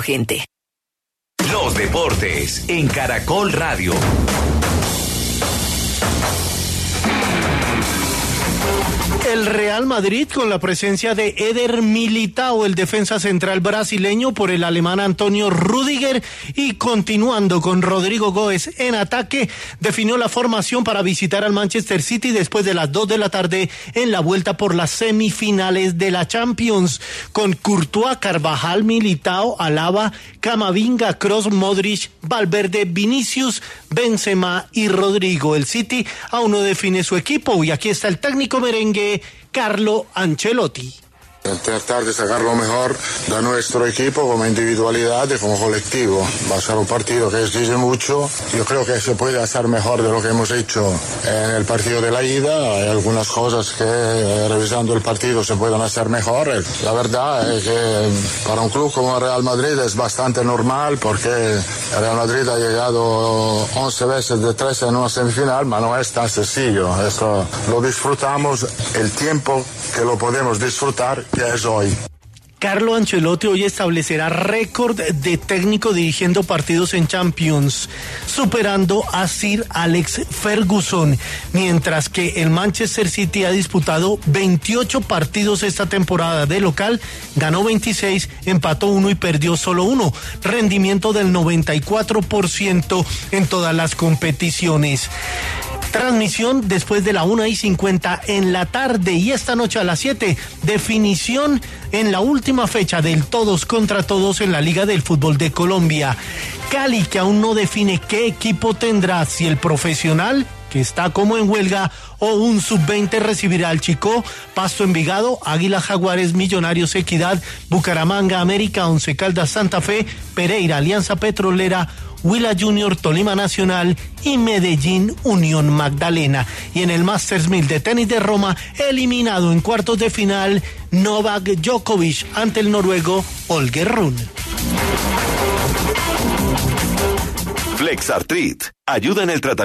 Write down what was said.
gente. Los deportes en Caracol Radio. El Real Madrid con la presencia de Eder Militao, el defensa central brasileño por el alemán Antonio Rudiger y continuando con Rodrigo Góez en ataque, definió la formación para visitar al Manchester City después de las 2 de la tarde en la vuelta por las semifinales de la Champions con Courtois, Carvajal, Militao, Alaba, Camavinga, Cross, Modric, Valverde, Vinicius, Benzema y Rodrigo. El City aún no define su equipo y aquí está el técnico merengue Carlo Ancelotti. Tratar de sacar lo mejor de nuestro equipo como individualidad y como colectivo. Va a ser un partido que exige mucho. Yo creo que se puede hacer mejor de lo que hemos hecho en el partido de la ida. Hay algunas cosas que eh, revisando el partido se pueden hacer mejor. La verdad es que para un club como Real Madrid es bastante normal porque Real Madrid ha llegado 11 veces de 13 en una semifinal, pero no es tan sencillo. Lo disfrutamos el tiempo que lo podemos disfrutar es hoy. Carlo Ancelotti hoy establecerá récord de técnico dirigiendo partidos en Champions, superando a Sir Alex Ferguson, mientras que el Manchester City ha disputado 28 partidos esta temporada de local, ganó 26, empató uno y perdió solo uno, rendimiento del 94% en todas las competiciones. Transmisión después de la 1 y 50 en la tarde y esta noche a las 7. Definición en la última fecha del todos contra todos en la Liga del Fútbol de Colombia. Cali que aún no define qué equipo tendrá, si el profesional que está como en huelga o un sub-20 recibirá al Chico, Pasto Envigado, Águila Jaguares, Millonarios Equidad, Bucaramanga, América, Once Caldas, Santa Fe, Pereira, Alianza Petrolera, Huila Junior, Tolima Nacional y Medellín Unión Magdalena. Y en el Masters 1000 de tenis de Roma, eliminado en cuartos de final Novak Djokovic ante el noruego Holger Rune. Flexartrit ayuda en el tratamiento